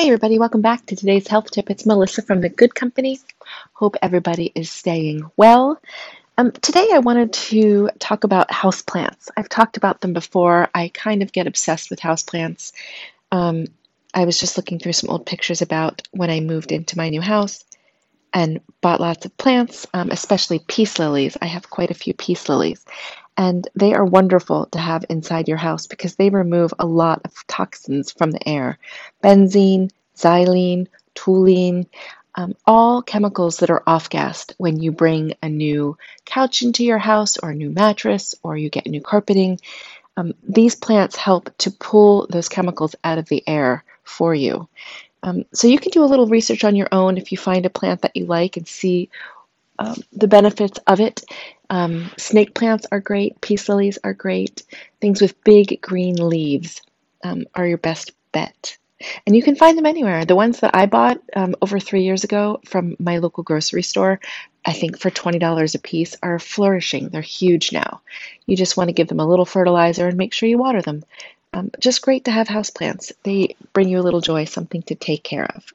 Hey, everybody, welcome back to today's health tip. It's Melissa from The Good Company. Hope everybody is staying well. Um, today, I wanted to talk about houseplants. I've talked about them before. I kind of get obsessed with houseplants. Um, I was just looking through some old pictures about when I moved into my new house and bought lots of plants, um, especially peace lilies. I have quite a few peace lilies. And they are wonderful to have inside your house because they remove a lot of toxins from the air benzene, xylene, toluene, um, all chemicals that are off gassed when you bring a new couch into your house or a new mattress or you get new carpeting. Um, these plants help to pull those chemicals out of the air for you. Um, so you can do a little research on your own if you find a plant that you like and see um, the benefits of it. Um, snake plants are great, peace lilies are great. Things with big green leaves um, are your best bet. And you can find them anywhere. The ones that I bought um, over three years ago from my local grocery store, I think for $20 a piece, are flourishing. They're huge now. You just want to give them a little fertilizer and make sure you water them. Um, just great to have houseplants. They bring you a little joy, something to take care of.